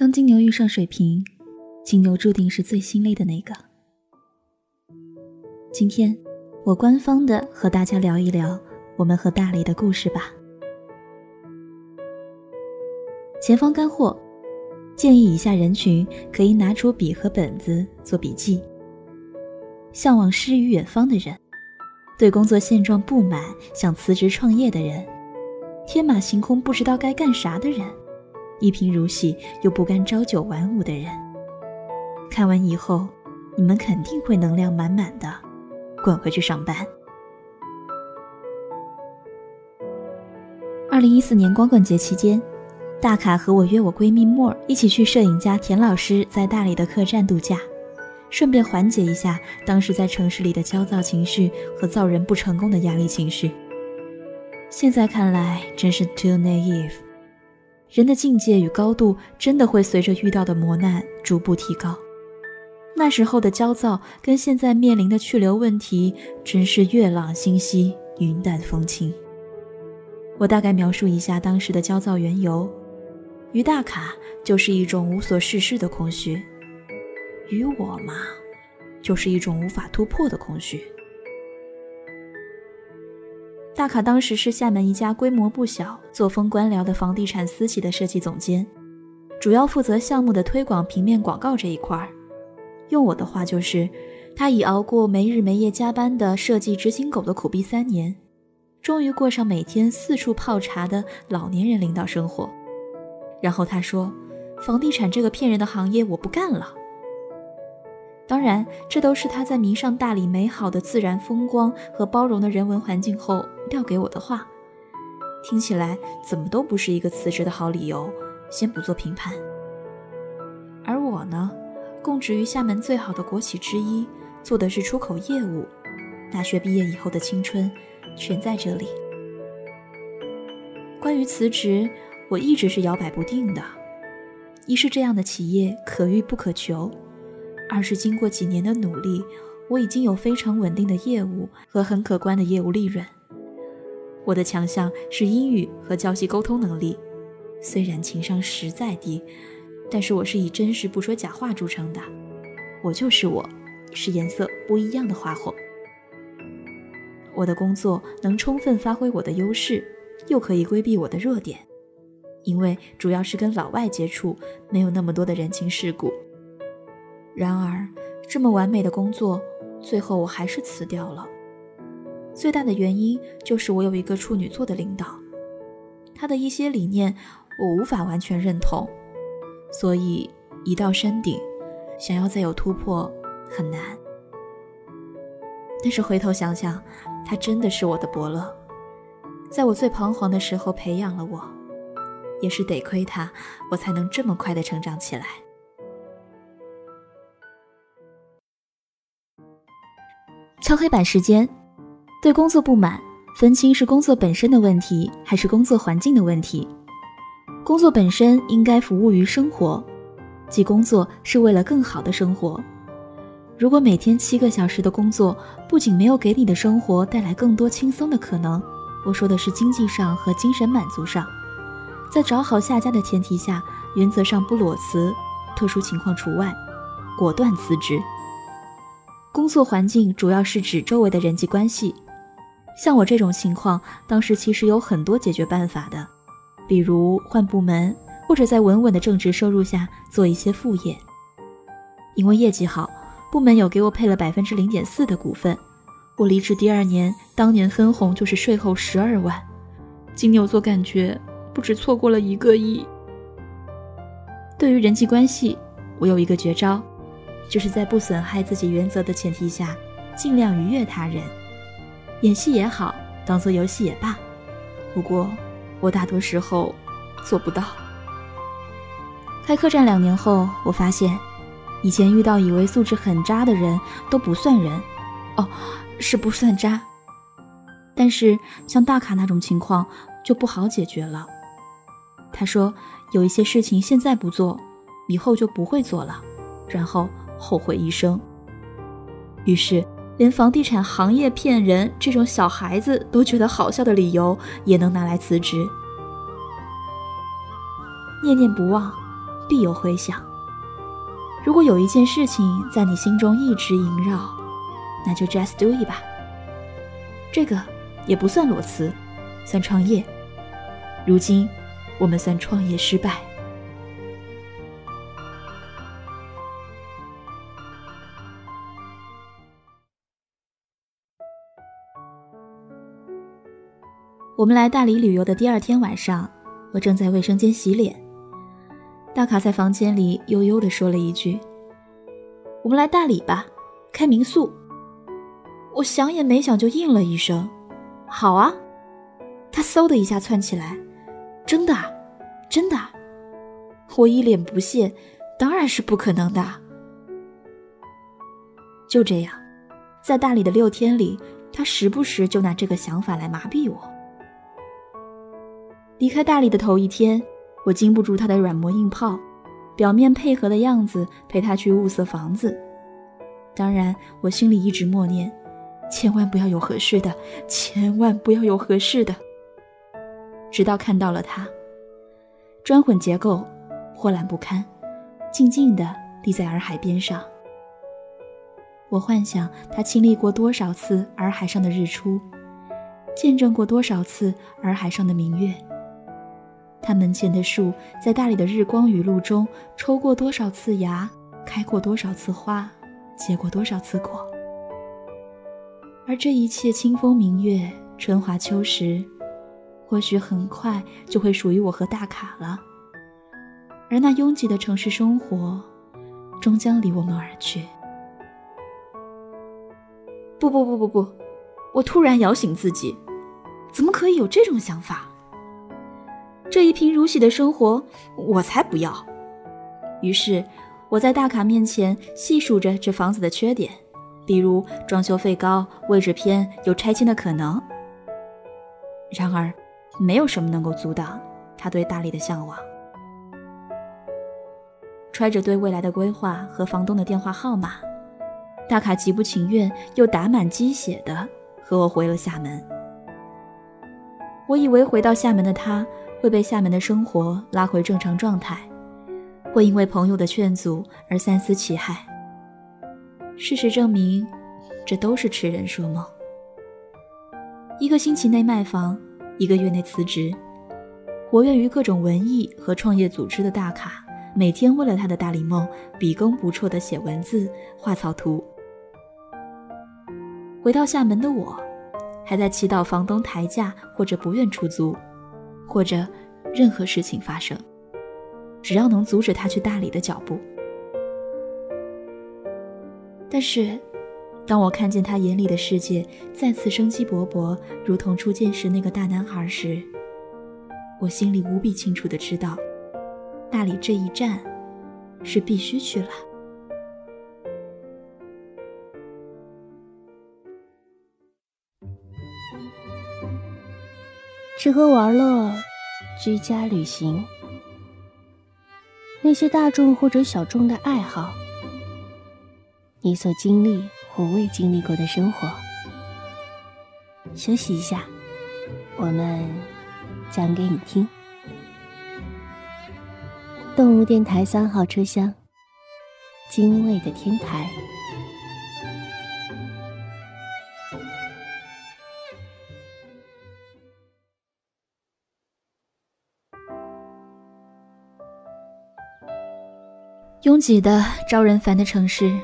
当金牛遇上水瓶，金牛注定是最心累的那个。今天，我官方的和大家聊一聊我们和大理的故事吧。前方干货，建议以下人群可以拿出笔和本子做笔记：向往诗与远方的人，对工作现状不满想辞职创业的人，天马行空不知道该干啥的人。一贫如洗又不甘朝九晚五的人，看完以后，你们肯定会能量满满的，滚回去上班。二零一四年光棍节期间，大卡和我约我闺蜜莫儿一起去摄影家田老师在大理的客栈度假，顺便缓解一下当时在城市里的焦躁情绪和造人不成功的压力情绪。现在看来，真是 too naive。人的境界与高度真的会随着遇到的磨难逐步提高。那时候的焦躁跟现在面临的去留问题真是月朗星稀，云淡风轻。我大概描述一下当时的焦躁缘由：于大卡就是一种无所事事的空虚；于我嘛，就是一种无法突破的空虚。大卡当时是厦门一家规模不小、作风官僚的房地产私企的设计总监，主要负责项目的推广、平面广告这一块儿。用我的话就是，他已熬过没日没夜加班的设计执行狗的苦逼三年，终于过上每天四处泡茶的老年人领导生活。然后他说：“房地产这个骗人的行业，我不干了。”当然，这都是他在迷上大理美好的自然风光和包容的人文环境后撂给我的话，听起来怎么都不是一个辞职的好理由。先不做评判。而我呢，供职于厦门最好的国企之一，做的是出口业务，大学毕业以后的青春全在这里。关于辞职，我一直是摇摆不定的。一是这样的企业可遇不可求。二是经过几年的努力，我已经有非常稳定的业务和很可观的业务利润。我的强项是英语和交际沟通能力，虽然情商实在低，但是我是以真实不说假话著称的。我就是我，是颜色不一样的花火。我的工作能充分发挥我的优势，又可以规避我的弱点，因为主要是跟老外接触，没有那么多的人情世故。然而，这么完美的工作，最后我还是辞掉了。最大的原因就是我有一个处女座的领导，他的一些理念我无法完全认同，所以一到山顶，想要再有突破很难。但是回头想想，他真的是我的伯乐，在我最彷徨的时候培养了我，也是得亏他，我才能这么快的成长起来。敲黑板时间，对工作不满，分清是工作本身的问题还是工作环境的问题。工作本身应该服务于生活，即工作是为了更好的生活。如果每天七个小时的工作，不仅没有给你的生活带来更多轻松的可能，我说的是经济上和精神满足上，在找好下家的前提下，原则上不裸辞，特殊情况除外，果断辞职。工作环境主要是指周围的人际关系，像我这种情况，当时其实有很多解决办法的，比如换部门，或者在稳稳的正职收入下做一些副业。因为业绩好，部门有给我配了百分之零点四的股份，我离职第二年，当年分红就是税后十二万。金牛座感觉不止错过了一个亿。对于人际关系，我有一个绝招。就是在不损害自己原则的前提下，尽量愉悦他人。演戏也好，当做游戏也罢。不过，我大多时候做不到。开客栈两年后，我发现，以前遇到以为素质很渣的人都不算人，哦，是不算渣。但是像大卡那种情况就不好解决了。他说，有一些事情现在不做，以后就不会做了。然后。后悔一生。于是，连房地产行业骗人这种小孩子都觉得好笑的理由，也能拿来辞职。念念不忘，必有回响。如果有一件事情在你心中一直萦绕，那就 just do it 吧。这个也不算裸辞，算创业。如今，我们算创业失败。我们来大理旅游的第二天晚上，我正在卫生间洗脸。大卡在房间里悠悠地说了一句：“我们来大理吧，开民宿。”我想也没想就应了一声：“好啊。”他嗖的一下窜起来：“真的，真的！”我一脸不屑：“当然是不可能的。”就这样，在大理的六天里，他时不时就拿这个想法来麻痹我。离开大理的头一天。我经不住他的软磨硬泡，表面配合的样子，陪他去物色房子。当然，我心里一直默念：千万不要有合适的，千万不要有合适的。直到看到了他，砖混结构，破烂不堪，静静地立在洱海边上。我幻想他经历过多少次洱海上的日出，见证过多少次洱海上的明月。他门前的树，在大理的日光雨露中抽过多少次芽，开过多少次花，结过多少次果。而这一切清风明月、春华秋实，或许很快就会属于我和大卡了。而那拥挤的城市生活，终将离我们而去。不不不不不，我突然摇醒自己，怎么可以有这种想法？这一贫如洗的生活，我才不要。于是，我在大卡面前细数着这房子的缺点，比如装修费高、位置偏、有拆迁的可能。然而，没有什么能够阻挡他对大理的向往。揣着对未来的规划和房东的电话号码，大卡极不情愿又打满鸡血的和我回了厦门。我以为回到厦门的他。会被厦门的生活拉回正常状态，会因为朋友的劝阻而三思其害。事实证明，这都是痴人说梦。一个星期内卖房，一个月内辞职，活跃于各种文艺和创业组织的大卡，每天为了他的大理梦，笔耕不辍地写文字、画草图。回到厦门的我，还在祈祷房东抬价或者不愿出租。或者任何事情发生，只要能阻止他去大理的脚步。但是，当我看见他眼里的世界再次生机勃勃，如同初见时那个大男孩时，我心里无比清楚的知道，大理这一站是必须去了。吃喝玩乐，居家旅行，那些大众或者小众的爱好，你所经历或未经历过的生活。休息一下，我们讲给你听。动物电台三号车厢，精卫的天台。拥挤的、招人烦的城市，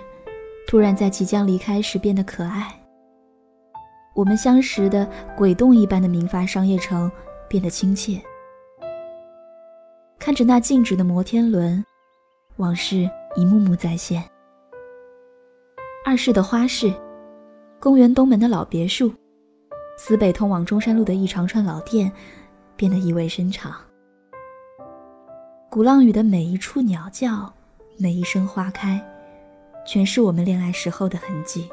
突然在即将离开时变得可爱。我们相识的鬼洞一般的民发商业城变得亲切。看着那静止的摩天轮，往事一幕幕再现。二世的花市，公园东门的老别墅，司北通往中山路的一长串老店，变得意味深长。鼓浪屿的每一处鸟叫。每一声花开，全是我们恋爱时候的痕迹。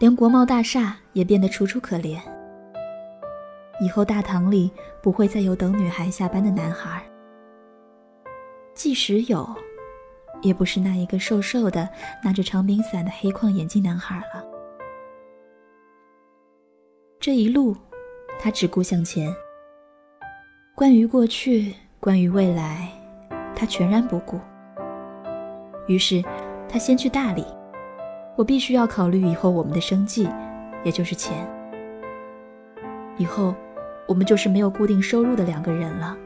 连国贸大厦也变得楚楚可怜。以后大堂里不会再有等女孩下班的男孩，即使有，也不是那一个瘦瘦的拿着长柄伞的黑框眼镜男孩了。这一路，他只顾向前。关于过去。关于未来，他全然不顾。于是，他先去大理，我必须要考虑以后我们的生计，也就是钱。以后，我们就是没有固定收入的两个人了。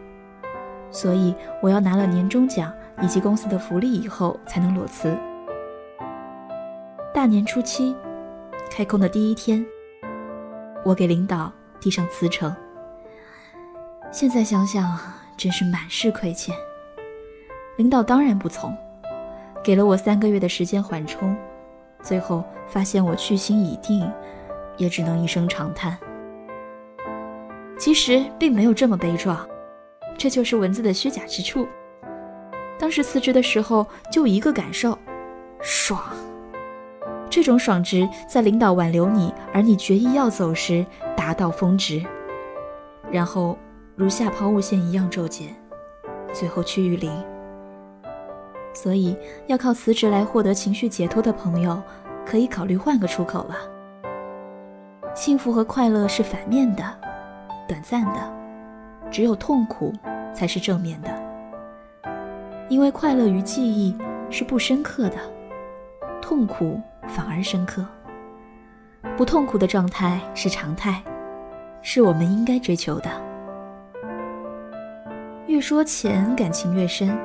所以，我要拿了年终奖以及公司的福利以后，才能裸辞。大年初七，开工的第一天，我给领导递上辞呈。现在想想，真是满是亏欠。领导当然不从，给了我三个月的时间缓冲，最后发现我去心已定，也只能一声长叹。其实并没有这么悲壮，这就是文字的虚假之处。当时辞职的时候就一个感受，爽。这种爽值在领导挽留你，而你决意要走时达到峰值，然后如下抛物线一样骤减，最后趋于零。所以要靠辞职来获得情绪解脱的朋友，可以考虑换个出口了。幸福和快乐是反面的。短暂的，只有痛苦才是正面的。因为快乐与记忆是不深刻的，痛苦反而深刻。不痛苦的状态是常态，是我们应该追求的。越说钱，感情越深。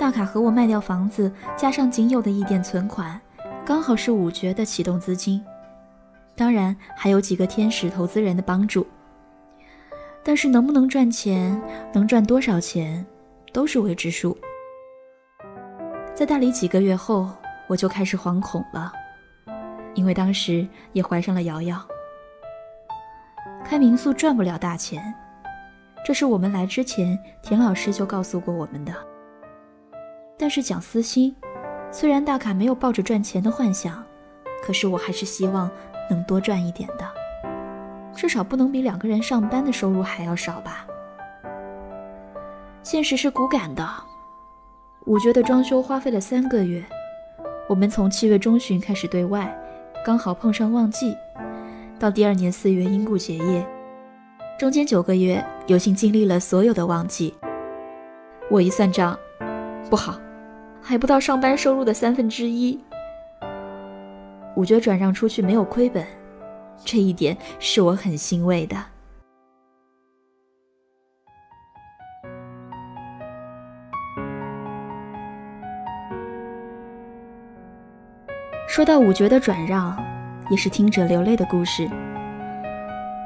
大卡和我卖掉房子，加上仅有的一点存款，刚好是五绝的启动资金。当然，还有几个天使投资人的帮助。但是能不能赚钱，能赚多少钱，都是未知数。在大理几个月后，我就开始惶恐了，因为当时也怀上了瑶瑶。开民宿赚不了大钱，这是我们来之前田老师就告诉过我们的。但是讲私心，虽然大卡没有抱着赚钱的幻想，可是我还是希望能多赚一点的。至少不能比两个人上班的收入还要少吧？现实是骨感的，五绝的装修花费了三个月，我们从七月中旬开始对外，刚好碰上旺季，到第二年四月因故结业，中间九个月有幸经历了所有的旺季。我一算账，不好，还不到上班收入的三分之一。五绝转让出去没有亏本。这一点是我很欣慰的。说到五绝的转让，也是听者流泪的故事。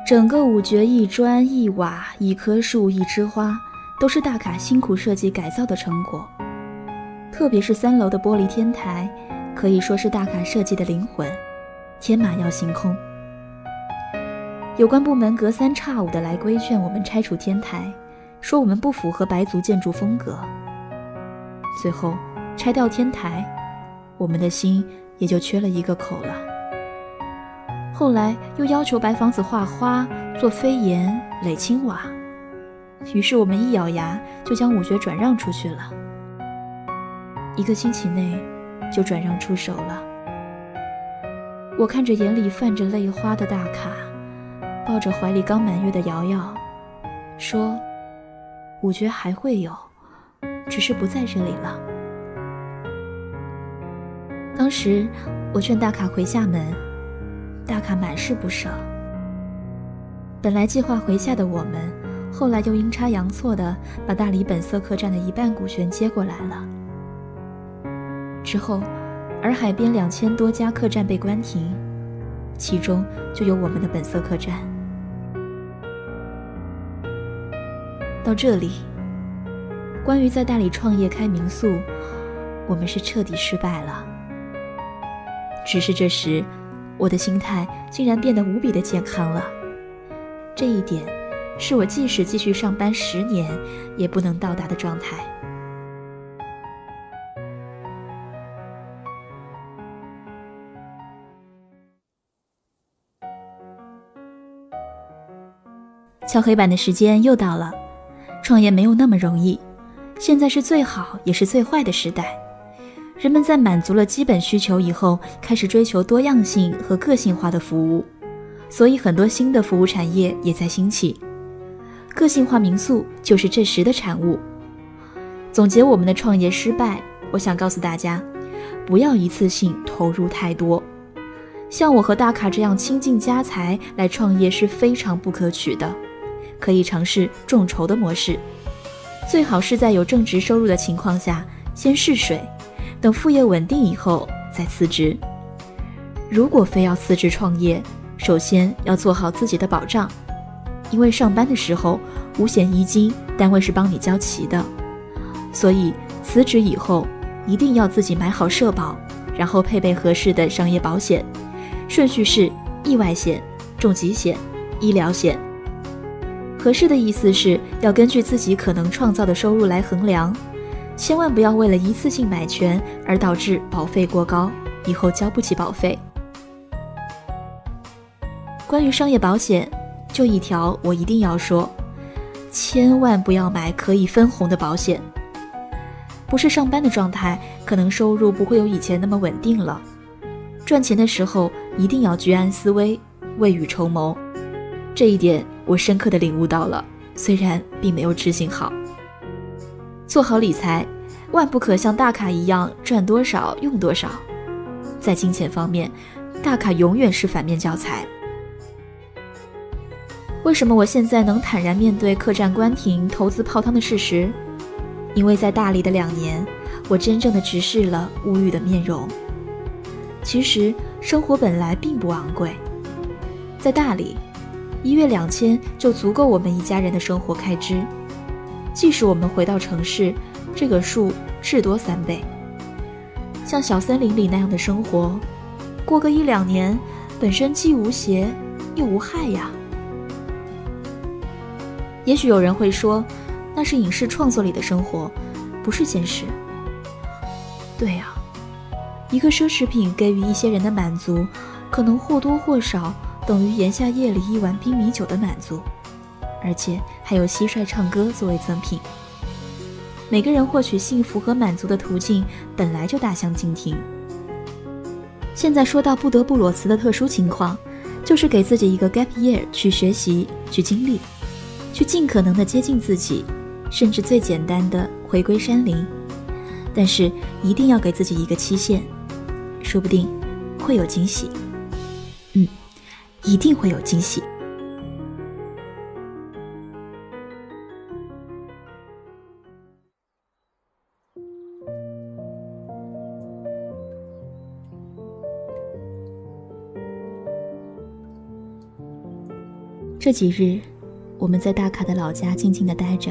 整个五绝一砖一瓦、一棵树、一枝花，都是大卡辛苦设计改造的成果。特别是三楼的玻璃天台，可以说是大卡设计的灵魂，天马要星空。有关部门隔三差五的来规劝我们拆除天台，说我们不符合白族建筑风格。最后拆掉天台，我们的心也就缺了一个口了。后来又要求白房子画花、做飞檐、垒青瓦，于是我们一咬牙就将五绝转让出去了。一个星期内就转让出手了。我看着眼里泛着泪花的大卡。抱着怀里刚满月的瑶瑶，说：“五绝还会有，只是不在这里了。”当时我劝大卡回厦门，大卡满是不舍。本来计划回厦的我们，后来又阴差阳错的把大理本色客栈的一半股权接过来了。之后，洱海边两千多家客栈被关停，其中就有我们的本色客栈。到这里，关于在大理创业开民宿，我们是彻底失败了。只是这时，我的心态竟然变得无比的健康了。这一点，是我即使继续上班十年，也不能到达的状态。敲黑板的时间又到了。创业没有那么容易，现在是最好也是最坏的时代。人们在满足了基本需求以后，开始追求多样性和个性化的服务，所以很多新的服务产业也在兴起。个性化民宿就是这时的产物。总结我们的创业失败，我想告诉大家，不要一次性投入太多。像我和大卡这样倾尽家财来创业是非常不可取的，可以尝试众筹的模式，最好是在有正职收入的情况下先试水，等副业稳定以后再辞职。如果非要辞职创业，首先要做好自己的保障，因为上班的时候五险一金单位是帮你交齐的，所以辞职以后一定要自己买好社保，然后配备合适的商业保险。顺序是意外险、重疾险、医疗险。合适的意思是要根据自己可能创造的收入来衡量，千万不要为了一次性买全而导致保费过高，以后交不起保费。关于商业保险，就一条我一定要说：千万不要买可以分红的保险。不是上班的状态，可能收入不会有以前那么稳定了。赚钱的时候一定要居安思危，未雨绸缪。这一点我深刻的领悟到了，虽然并没有执行好。做好理财，万不可像大卡一样赚多少用多少。在金钱方面，大卡永远是反面教材。为什么我现在能坦然面对客栈关停、投资泡汤的事实？因为在大理的两年，我真正的直视了物欲的面容。其实生活本来并不昂贵，在大理，一月两千就足够我们一家人的生活开支。即使我们回到城市，这个数至多三倍。像小森林里那样的生活，过个一两年，本身既无邪又无害呀。也许有人会说，那是影视创作里的生活，不是现实。对呀。一个奢侈品给予一些人的满足，可能或多或少等于炎夏夜里一碗冰米酒的满足，而且还有蟋蟀唱歌作为赠品。每个人获取幸福和满足的途径本来就大相径庭。现在说到不得不裸辞的特殊情况，就是给自己一个 gap year 去学习、去经历、去尽可能的接近自己，甚至最简单的回归山林。但是一定要给自己一个期限。说不定会有惊喜，一定会有惊喜。这几日，我们在大卡的老家静静的待着，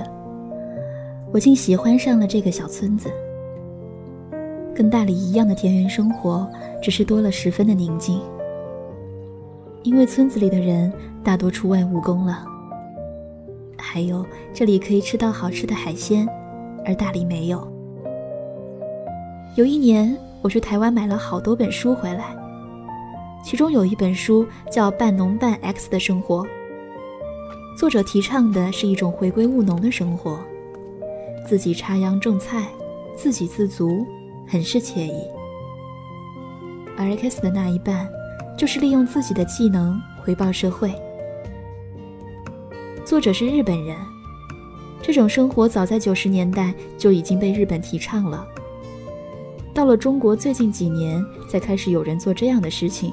我竟喜欢上了这个小村子。跟大理一样的田园生活，只是多了十分的宁静。因为村子里的人大多出外务工了，还有这里可以吃到好吃的海鲜，而大理没有。有一年，我去台湾买了好多本书回来，其中有一本书叫《半农半 X 的生活》，作者提倡的是一种回归务农的生活，自己插秧种菜，自给自足。很是惬意，而 X 的那一半，就是利用自己的技能回报社会。作者是日本人，这种生活早在九十年代就已经被日本提倡了。到了中国，最近几年才开始有人做这样的事情。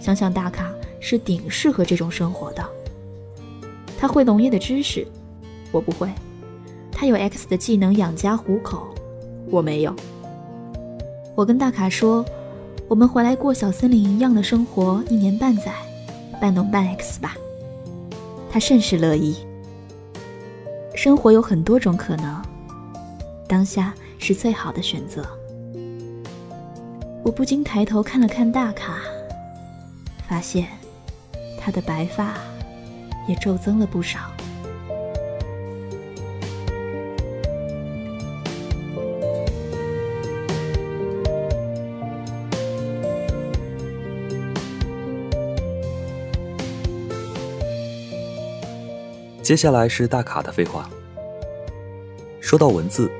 想想大卡是顶适合这种生活的，他会农业的知识，我不会；他有 X 的技能养家糊口。我没有。我跟大卡说，我们回来过小森林一样的生活一年半载，半农半 X 吧。他甚是乐意。生活有很多种可能，当下是最好的选择。我不禁抬头看了看大卡，发现他的白发也骤增了不少。接下来是大卡的废话。说到文字，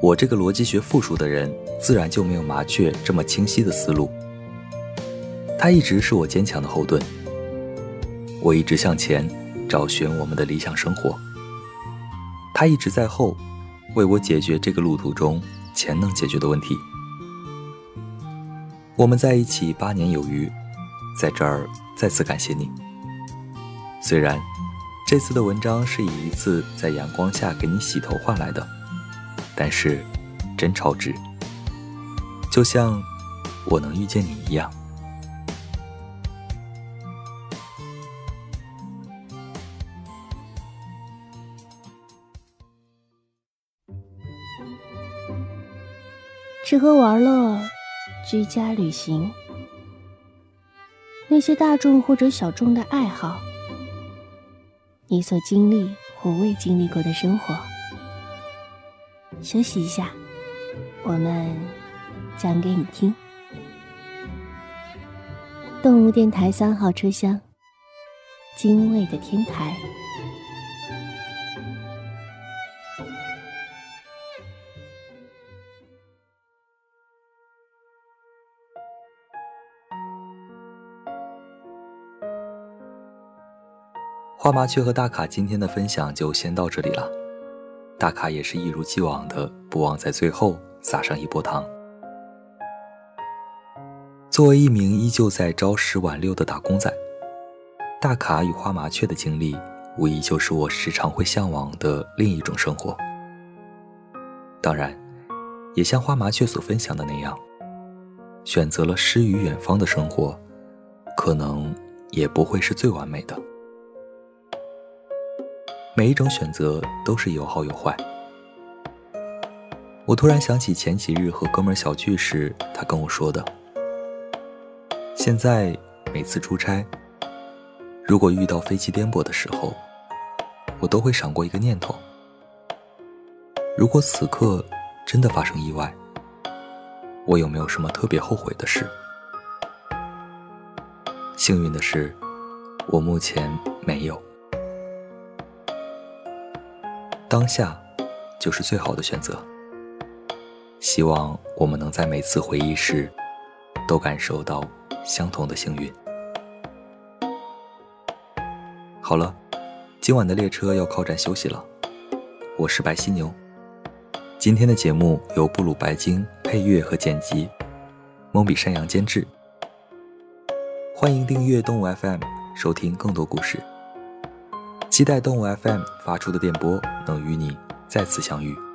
我这个逻辑学附属的人，自然就没有麻雀这么清晰的思路。他一直是我坚强的后盾。我一直向前，找寻我们的理想生活。他一直在后，为我解决这个路途中钱能解决的问题。我们在一起八年有余，在这儿再次感谢你。虽然这次的文章是以一次在阳光下给你洗头换来的，但是真超值，就像我能遇见你一样。吃喝玩乐。居家旅行，那些大众或者小众的爱好，你所经历或未经历过的生活，休息一下，我们讲给你听。动物电台三号车厢，精卫的天台。花麻雀和大卡今天的分享就先到这里了。大卡也是一如既往的，不忘在最后撒上一波糖。作为一名依旧在朝十晚六的打工仔，大卡与花麻雀的经历，无疑就是我时常会向往的另一种生活。当然，也像花麻雀所分享的那样，选择了诗与远方的生活，可能也不会是最完美的。每一种选择都是有好有坏。我突然想起前几日和哥们小聚时，他跟我说的：“现在每次出差，如果遇到飞机颠簸的时候，我都会闪过一个念头：如果此刻真的发生意外，我有没有什么特别后悔的事？幸运的是，我目前没有。”当下，就是最好的选择。希望我们能在每次回忆时，都感受到相同的幸运。好了，今晚的列车要靠站休息了。我是白犀牛。今天的节目由布鲁白鲸配乐和剪辑，蒙比山羊监制。欢迎订阅动物 FM，收听更多故事。期待动物 FM 发出的电波能与你再次相遇。